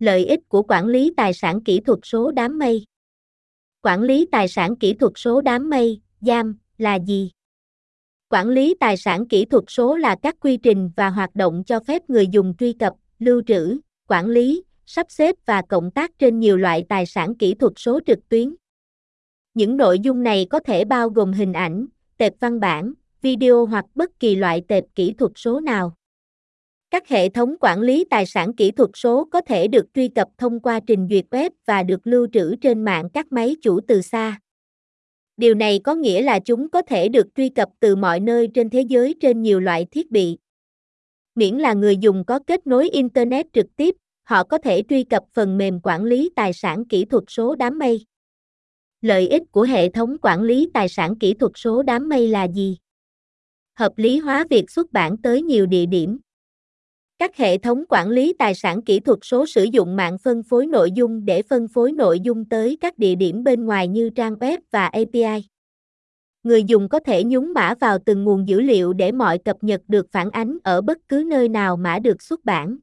Lợi ích của quản lý tài sản kỹ thuật số đám mây. Quản lý tài sản kỹ thuật số đám mây, giam là gì? Quản lý tài sản kỹ thuật số là các quy trình và hoạt động cho phép người dùng truy cập, lưu trữ, quản lý, sắp xếp và cộng tác trên nhiều loại tài sản kỹ thuật số trực tuyến. Những nội dung này có thể bao gồm hình ảnh, tệp văn bản, video hoặc bất kỳ loại tệp kỹ thuật số nào. Các hệ thống quản lý tài sản kỹ thuật số có thể được truy cập thông qua trình duyệt web và được lưu trữ trên mạng các máy chủ từ xa. Điều này có nghĩa là chúng có thể được truy cập từ mọi nơi trên thế giới trên nhiều loại thiết bị. Miễn là người dùng có kết nối internet trực tiếp, họ có thể truy cập phần mềm quản lý tài sản kỹ thuật số đám mây. Lợi ích của hệ thống quản lý tài sản kỹ thuật số đám mây là gì? Hợp lý hóa việc xuất bản tới nhiều địa điểm. Các hệ thống quản lý tài sản kỹ thuật số sử dụng mạng phân phối nội dung để phân phối nội dung tới các địa điểm bên ngoài như trang web và API. Người dùng có thể nhúng mã vào từng nguồn dữ liệu để mọi cập nhật được phản ánh ở bất cứ nơi nào mã được xuất bản.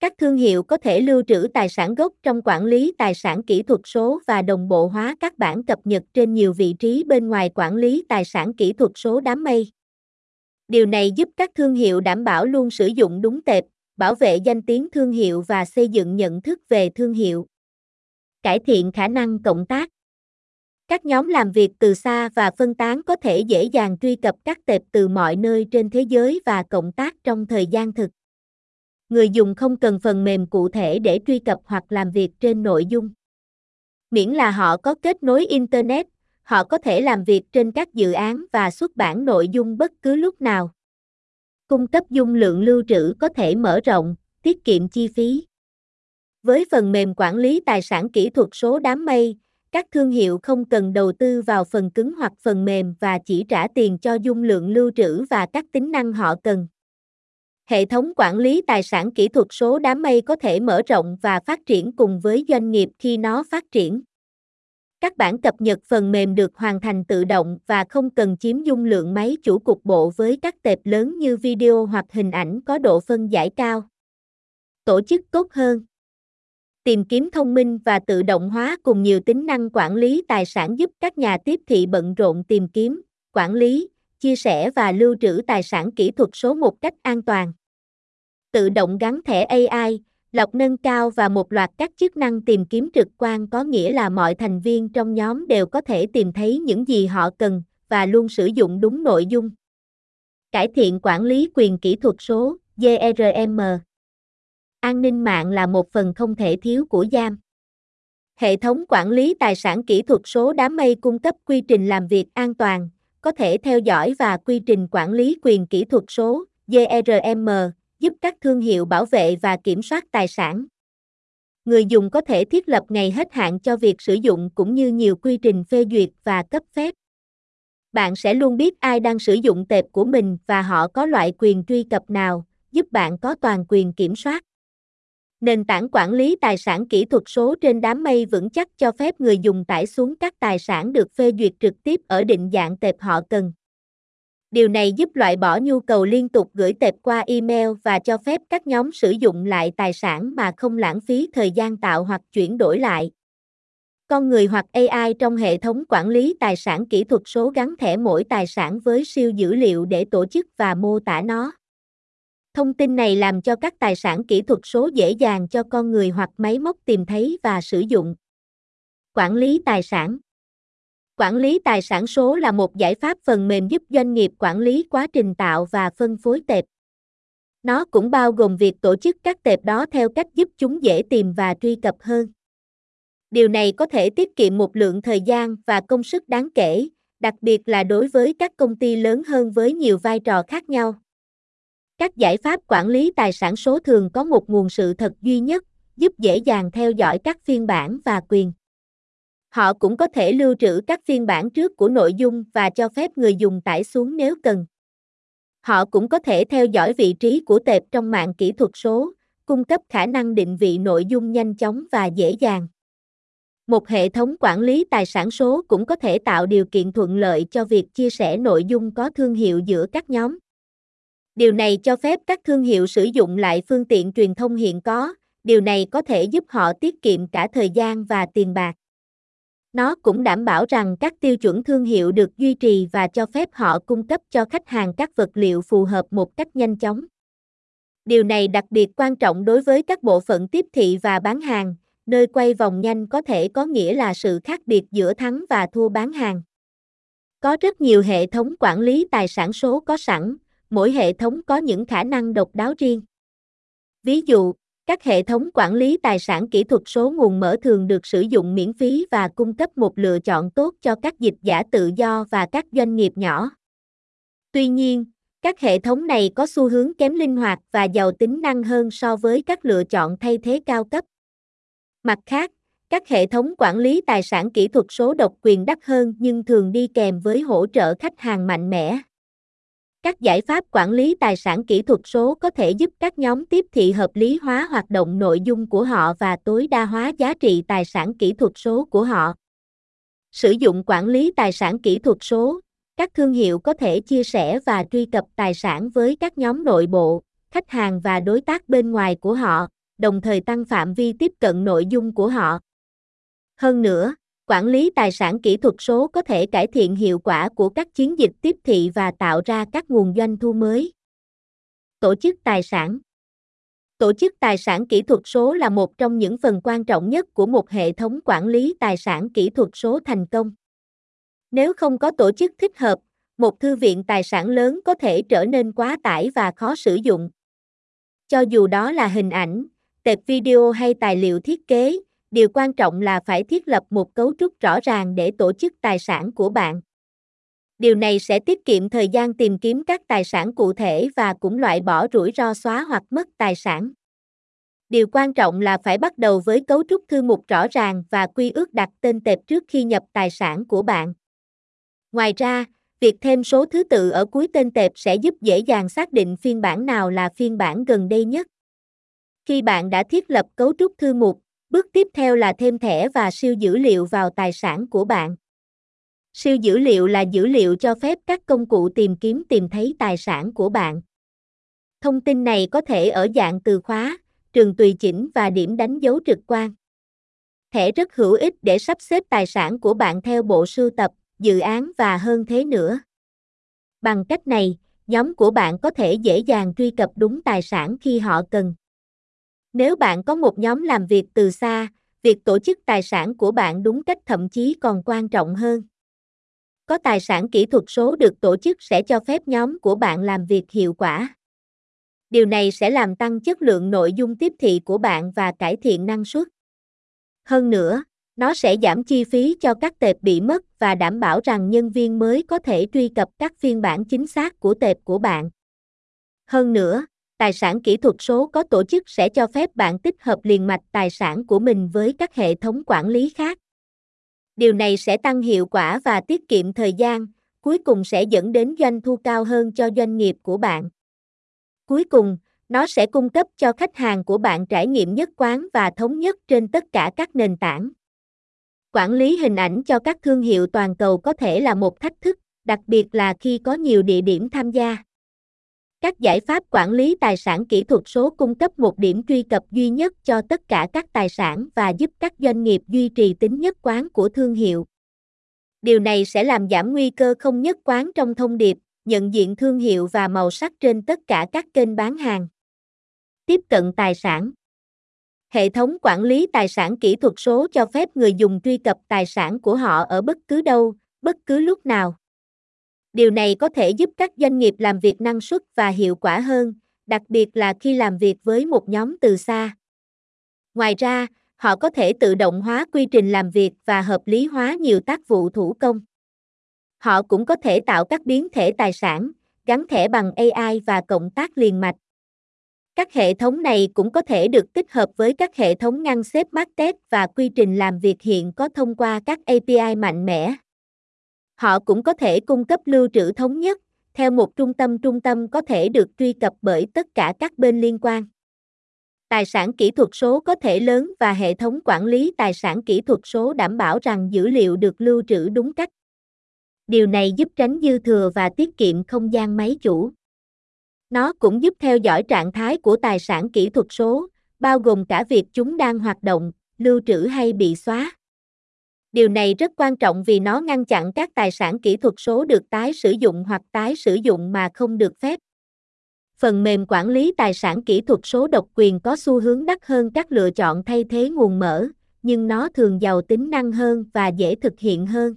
Các thương hiệu có thể lưu trữ tài sản gốc trong quản lý tài sản kỹ thuật số và đồng bộ hóa các bản cập nhật trên nhiều vị trí bên ngoài quản lý tài sản kỹ thuật số đám mây. Điều này giúp các thương hiệu đảm bảo luôn sử dụng đúng tệp, bảo vệ danh tiếng thương hiệu và xây dựng nhận thức về thương hiệu. Cải thiện khả năng cộng tác. Các nhóm làm việc từ xa và phân tán có thể dễ dàng truy cập các tệp từ mọi nơi trên thế giới và cộng tác trong thời gian thực. Người dùng không cần phần mềm cụ thể để truy cập hoặc làm việc trên nội dung. Miễn là họ có kết nối internet, họ có thể làm việc trên các dự án và xuất bản nội dung bất cứ lúc nào. Cung cấp dung lượng lưu trữ có thể mở rộng, tiết kiệm chi phí. Với phần mềm quản lý tài sản kỹ thuật số đám mây, các thương hiệu không cần đầu tư vào phần cứng hoặc phần mềm và chỉ trả tiền cho dung lượng lưu trữ và các tính năng họ cần. Hệ thống quản lý tài sản kỹ thuật số đám mây có thể mở rộng và phát triển cùng với doanh nghiệp khi nó phát triển. Các bản cập nhật phần mềm được hoàn thành tự động và không cần chiếm dung lượng máy chủ cục bộ với các tệp lớn như video hoặc hình ảnh có độ phân giải cao. Tổ chức tốt hơn. Tìm kiếm thông minh và tự động hóa cùng nhiều tính năng quản lý tài sản giúp các nhà tiếp thị bận rộn tìm kiếm, quản lý, chia sẻ và lưu trữ tài sản kỹ thuật số một cách an toàn. Tự động gắn thẻ AI, lọc nâng cao và một loạt các chức năng tìm kiếm trực quan có nghĩa là mọi thành viên trong nhóm đều có thể tìm thấy những gì họ cần và luôn sử dụng đúng nội dung. Cải thiện quản lý quyền kỹ thuật số, DRM. An ninh mạng là một phần không thể thiếu của giam. Hệ thống quản lý tài sản kỹ thuật số đám mây cung cấp quy trình làm việc an toàn, có thể theo dõi và quy trình quản lý quyền kỹ thuật số, DRM, giúp các thương hiệu bảo vệ và kiểm soát tài sản. Người dùng có thể thiết lập ngày hết hạn cho việc sử dụng cũng như nhiều quy trình phê duyệt và cấp phép. Bạn sẽ luôn biết ai đang sử dụng tệp của mình và họ có loại quyền truy cập nào, giúp bạn có toàn quyền kiểm soát. Nền tảng quản lý tài sản kỹ thuật số trên đám mây vững chắc cho phép người dùng tải xuống các tài sản được phê duyệt trực tiếp ở định dạng tệp họ cần. Điều này giúp loại bỏ nhu cầu liên tục gửi tệp qua email và cho phép các nhóm sử dụng lại tài sản mà không lãng phí thời gian tạo hoặc chuyển đổi lại. Con người hoặc AI trong hệ thống quản lý tài sản kỹ thuật số gắn thẻ mỗi tài sản với siêu dữ liệu để tổ chức và mô tả nó. Thông tin này làm cho các tài sản kỹ thuật số dễ dàng cho con người hoặc máy móc tìm thấy và sử dụng. Quản lý tài sản Quản lý tài sản số là một giải pháp phần mềm giúp doanh nghiệp quản lý quá trình tạo và phân phối tệp. Nó cũng bao gồm việc tổ chức các tệp đó theo cách giúp chúng dễ tìm và truy cập hơn. Điều này có thể tiết kiệm một lượng thời gian và công sức đáng kể, đặc biệt là đối với các công ty lớn hơn với nhiều vai trò khác nhau. Các giải pháp quản lý tài sản số thường có một nguồn sự thật duy nhất, giúp dễ dàng theo dõi các phiên bản và quyền. Họ cũng có thể lưu trữ các phiên bản trước của nội dung và cho phép người dùng tải xuống nếu cần. Họ cũng có thể theo dõi vị trí của tệp trong mạng kỹ thuật số, cung cấp khả năng định vị nội dung nhanh chóng và dễ dàng. Một hệ thống quản lý tài sản số cũng có thể tạo điều kiện thuận lợi cho việc chia sẻ nội dung có thương hiệu giữa các nhóm. Điều này cho phép các thương hiệu sử dụng lại phương tiện truyền thông hiện có, điều này có thể giúp họ tiết kiệm cả thời gian và tiền bạc. Nó cũng đảm bảo rằng các tiêu chuẩn thương hiệu được duy trì và cho phép họ cung cấp cho khách hàng các vật liệu phù hợp một cách nhanh chóng. Điều này đặc biệt quan trọng đối với các bộ phận tiếp thị và bán hàng, nơi quay vòng nhanh có thể có nghĩa là sự khác biệt giữa thắng và thua bán hàng. Có rất nhiều hệ thống quản lý tài sản số có sẵn, mỗi hệ thống có những khả năng độc đáo riêng. Ví dụ, các hệ thống quản lý tài sản kỹ thuật số nguồn mở thường được sử dụng miễn phí và cung cấp một lựa chọn tốt cho các dịch giả tự do và các doanh nghiệp nhỏ. Tuy nhiên, các hệ thống này có xu hướng kém linh hoạt và giàu tính năng hơn so với các lựa chọn thay thế cao cấp. Mặt khác, các hệ thống quản lý tài sản kỹ thuật số độc quyền đắt hơn nhưng thường đi kèm với hỗ trợ khách hàng mạnh mẽ. Các giải pháp quản lý tài sản kỹ thuật số có thể giúp các nhóm tiếp thị hợp lý hóa hoạt động nội dung của họ và tối đa hóa giá trị tài sản kỹ thuật số của họ. Sử dụng quản lý tài sản kỹ thuật số, các thương hiệu có thể chia sẻ và truy cập tài sản với các nhóm nội bộ, khách hàng và đối tác bên ngoài của họ, đồng thời tăng phạm vi tiếp cận nội dung của họ. Hơn nữa, quản lý tài sản kỹ thuật số có thể cải thiện hiệu quả của các chiến dịch tiếp thị và tạo ra các nguồn doanh thu mới. Tổ chức tài sản Tổ chức tài sản kỹ thuật số là một trong những phần quan trọng nhất của một hệ thống quản lý tài sản kỹ thuật số thành công. Nếu không có tổ chức thích hợp, một thư viện tài sản lớn có thể trở nên quá tải và khó sử dụng. Cho dù đó là hình ảnh, tệp video hay tài liệu thiết kế, điều quan trọng là phải thiết lập một cấu trúc rõ ràng để tổ chức tài sản của bạn. Điều này sẽ tiết kiệm thời gian tìm kiếm các tài sản cụ thể và cũng loại bỏ rủi ro xóa hoặc mất tài sản. Điều quan trọng là phải bắt đầu với cấu trúc thư mục rõ ràng và quy ước đặt tên tệp trước khi nhập tài sản của bạn. Ngoài ra, việc thêm số thứ tự ở cuối tên tệp sẽ giúp dễ dàng xác định phiên bản nào là phiên bản gần đây nhất. Khi bạn đã thiết lập cấu trúc thư mục, bước tiếp theo là thêm thẻ và siêu dữ liệu vào tài sản của bạn. Siêu dữ liệu là dữ liệu cho phép các công cụ tìm kiếm tìm thấy tài sản của bạn. Thông tin này có thể ở dạng từ khóa, trường tùy chỉnh và điểm đánh dấu trực quan. Thẻ rất hữu ích để sắp xếp tài sản của bạn theo bộ sưu tập, dự án và hơn thế nữa. Bằng cách này, nhóm của bạn có thể dễ dàng truy cập đúng tài sản khi họ cần. Nếu bạn có một nhóm làm việc từ xa, việc tổ chức tài sản của bạn đúng cách thậm chí còn quan trọng hơn. Có tài sản kỹ thuật số được tổ chức sẽ cho phép nhóm của bạn làm việc hiệu quả. Điều này sẽ làm tăng chất lượng nội dung tiếp thị của bạn và cải thiện năng suất. Hơn nữa, nó sẽ giảm chi phí cho các tệp bị mất và đảm bảo rằng nhân viên mới có thể truy cập các phiên bản chính xác của tệp của bạn. Hơn nữa, tài sản kỹ thuật số có tổ chức sẽ cho phép bạn tích hợp liền mạch tài sản của mình với các hệ thống quản lý khác. Điều này sẽ tăng hiệu quả và tiết kiệm thời gian, cuối cùng sẽ dẫn đến doanh thu cao hơn cho doanh nghiệp của bạn. Cuối cùng, nó sẽ cung cấp cho khách hàng của bạn trải nghiệm nhất quán và thống nhất trên tất cả các nền tảng. Quản lý hình ảnh cho các thương hiệu toàn cầu có thể là một thách thức, đặc biệt là khi có nhiều địa điểm tham gia. Các giải pháp quản lý tài sản kỹ thuật số cung cấp một điểm truy cập duy nhất cho tất cả các tài sản và giúp các doanh nghiệp duy trì tính nhất quán của thương hiệu. Điều này sẽ làm giảm nguy cơ không nhất quán trong thông điệp, nhận diện thương hiệu và màu sắc trên tất cả các kênh bán hàng. Tiếp cận tài sản Hệ thống quản lý tài sản kỹ thuật số cho phép người dùng truy cập tài sản của họ ở bất cứ đâu, bất cứ lúc nào. Điều này có thể giúp các doanh nghiệp làm việc năng suất và hiệu quả hơn, đặc biệt là khi làm việc với một nhóm từ xa. Ngoài ra, họ có thể tự động hóa quy trình làm việc và hợp lý hóa nhiều tác vụ thủ công. Họ cũng có thể tạo các biến thể tài sản, gắn thẻ bằng AI và cộng tác liền mạch. Các hệ thống này cũng có thể được tích hợp với các hệ thống ngăn xếp market và quy trình làm việc hiện có thông qua các API mạnh mẽ. Họ cũng có thể cung cấp lưu trữ thống nhất, theo một trung tâm trung tâm có thể được truy cập bởi tất cả các bên liên quan. Tài sản kỹ thuật số có thể lớn và hệ thống quản lý tài sản kỹ thuật số đảm bảo rằng dữ liệu được lưu trữ đúng cách. Điều này giúp tránh dư thừa và tiết kiệm không gian máy chủ. Nó cũng giúp theo dõi trạng thái của tài sản kỹ thuật số, bao gồm cả việc chúng đang hoạt động, lưu trữ hay bị xóa. Điều này rất quan trọng vì nó ngăn chặn các tài sản kỹ thuật số được tái sử dụng hoặc tái sử dụng mà không được phép. Phần mềm quản lý tài sản kỹ thuật số độc quyền có xu hướng đắt hơn các lựa chọn thay thế nguồn mở, nhưng nó thường giàu tính năng hơn và dễ thực hiện hơn.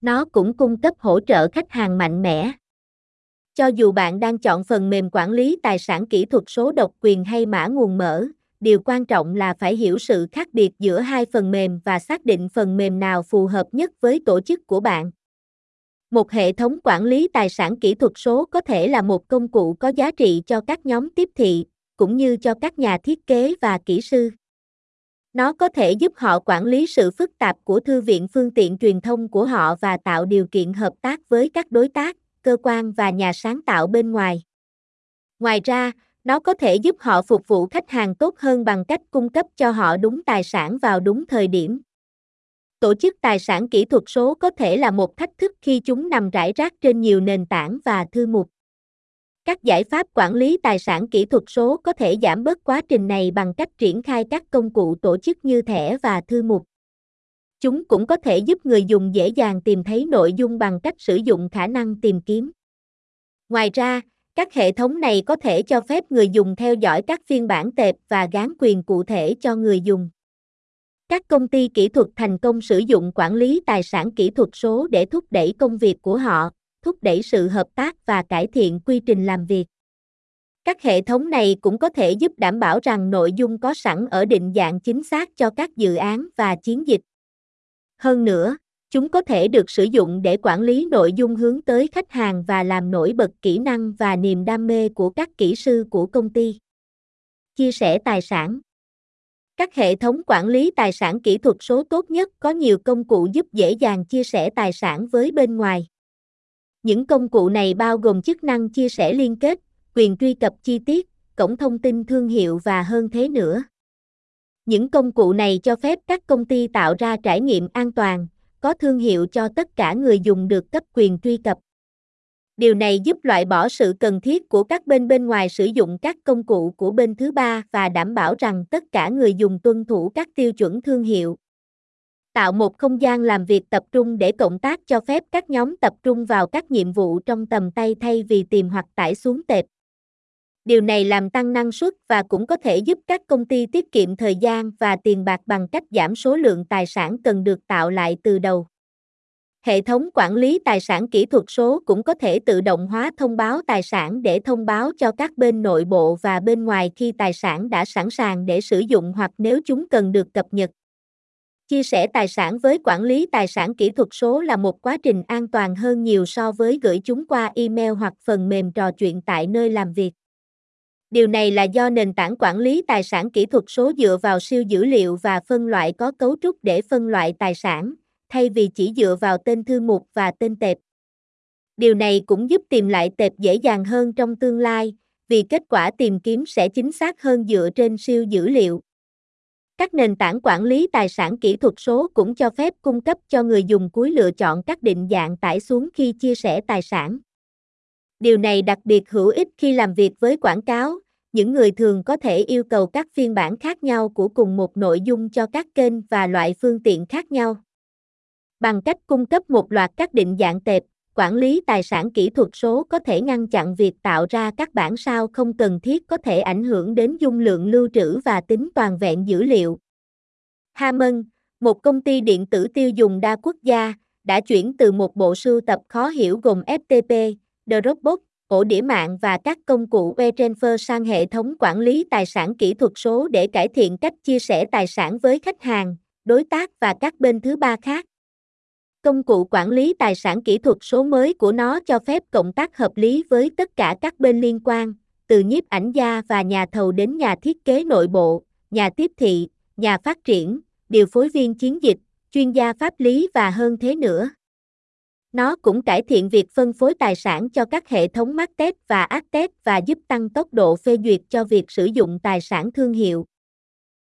Nó cũng cung cấp hỗ trợ khách hàng mạnh mẽ. Cho dù bạn đang chọn phần mềm quản lý tài sản kỹ thuật số độc quyền hay mã nguồn mở, điều quan trọng là phải hiểu sự khác biệt giữa hai phần mềm và xác định phần mềm nào phù hợp nhất với tổ chức của bạn. Một hệ thống quản lý tài sản kỹ thuật số có thể là một công cụ có giá trị cho các nhóm tiếp thị, cũng như cho các nhà thiết kế và kỹ sư. Nó có thể giúp họ quản lý sự phức tạp của thư viện phương tiện truyền thông của họ và tạo điều kiện hợp tác với các đối tác, cơ quan và nhà sáng tạo bên ngoài. Ngoài ra, nó có thể giúp họ phục vụ khách hàng tốt hơn bằng cách cung cấp cho họ đúng tài sản vào đúng thời điểm. Tổ chức tài sản kỹ thuật số có thể là một thách thức khi chúng nằm rải rác trên nhiều nền tảng và thư mục. Các giải pháp quản lý tài sản kỹ thuật số có thể giảm bớt quá trình này bằng cách triển khai các công cụ tổ chức như thẻ và thư mục. Chúng cũng có thể giúp người dùng dễ dàng tìm thấy nội dung bằng cách sử dụng khả năng tìm kiếm. Ngoài ra, các hệ thống này có thể cho phép người dùng theo dõi các phiên bản tệp và gán quyền cụ thể cho người dùng. Các công ty kỹ thuật thành công sử dụng quản lý tài sản kỹ thuật số để thúc đẩy công việc của họ, thúc đẩy sự hợp tác và cải thiện quy trình làm việc. Các hệ thống này cũng có thể giúp đảm bảo rằng nội dung có sẵn ở định dạng chính xác cho các dự án và chiến dịch. Hơn nữa, chúng có thể được sử dụng để quản lý nội dung hướng tới khách hàng và làm nổi bật kỹ năng và niềm đam mê của các kỹ sư của công ty. Chia sẻ tài sản các hệ thống quản lý tài sản kỹ thuật số tốt nhất có nhiều công cụ giúp dễ dàng chia sẻ tài sản với bên ngoài. Những công cụ này bao gồm chức năng chia sẻ liên kết, quyền truy cập chi tiết, cổng thông tin thương hiệu và hơn thế nữa. Những công cụ này cho phép các công ty tạo ra trải nghiệm an toàn, có thương hiệu cho tất cả người dùng được cấp quyền truy cập. Điều này giúp loại bỏ sự cần thiết của các bên bên ngoài sử dụng các công cụ của bên thứ ba và đảm bảo rằng tất cả người dùng tuân thủ các tiêu chuẩn thương hiệu. Tạo một không gian làm việc tập trung để cộng tác cho phép các nhóm tập trung vào các nhiệm vụ trong tầm tay thay vì tìm hoặc tải xuống tệp. Điều này làm tăng năng suất và cũng có thể giúp các công ty tiết kiệm thời gian và tiền bạc bằng cách giảm số lượng tài sản cần được tạo lại từ đầu. Hệ thống quản lý tài sản kỹ thuật số cũng có thể tự động hóa thông báo tài sản để thông báo cho các bên nội bộ và bên ngoài khi tài sản đã sẵn sàng để sử dụng hoặc nếu chúng cần được cập nhật. Chia sẻ tài sản với quản lý tài sản kỹ thuật số là một quá trình an toàn hơn nhiều so với gửi chúng qua email hoặc phần mềm trò chuyện tại nơi làm việc. Điều này là do nền tảng quản lý tài sản kỹ thuật số dựa vào siêu dữ liệu và phân loại có cấu trúc để phân loại tài sản, thay vì chỉ dựa vào tên thư mục và tên tệp. Điều này cũng giúp tìm lại tệp dễ dàng hơn trong tương lai, vì kết quả tìm kiếm sẽ chính xác hơn dựa trên siêu dữ liệu. Các nền tảng quản lý tài sản kỹ thuật số cũng cho phép cung cấp cho người dùng cuối lựa chọn các định dạng tải xuống khi chia sẻ tài sản. Điều này đặc biệt hữu ích khi làm việc với quảng cáo, những người thường có thể yêu cầu các phiên bản khác nhau của cùng một nội dung cho các kênh và loại phương tiện khác nhau. Bằng cách cung cấp một loạt các định dạng tệp, quản lý tài sản kỹ thuật số có thể ngăn chặn việc tạo ra các bản sao không cần thiết có thể ảnh hưởng đến dung lượng lưu trữ và tính toàn vẹn dữ liệu. Hammond, một công ty điện tử tiêu dùng đa quốc gia, đã chuyển từ một bộ sưu tập khó hiểu gồm FTP, Dropbox, ổ đĩa mạng và các công cụ WeTransfer sang hệ thống quản lý tài sản kỹ thuật số để cải thiện cách chia sẻ tài sản với khách hàng, đối tác và các bên thứ ba khác. Công cụ quản lý tài sản kỹ thuật số mới của nó cho phép cộng tác hợp lý với tất cả các bên liên quan, từ nhiếp ảnh gia và nhà thầu đến nhà thiết kế nội bộ, nhà tiếp thị, nhà phát triển, điều phối viên chiến dịch, chuyên gia pháp lý và hơn thế nữa. Nó cũng cải thiện việc phân phối tài sản cho các hệ thống Market và Adtech và giúp tăng tốc độ phê duyệt cho việc sử dụng tài sản thương hiệu.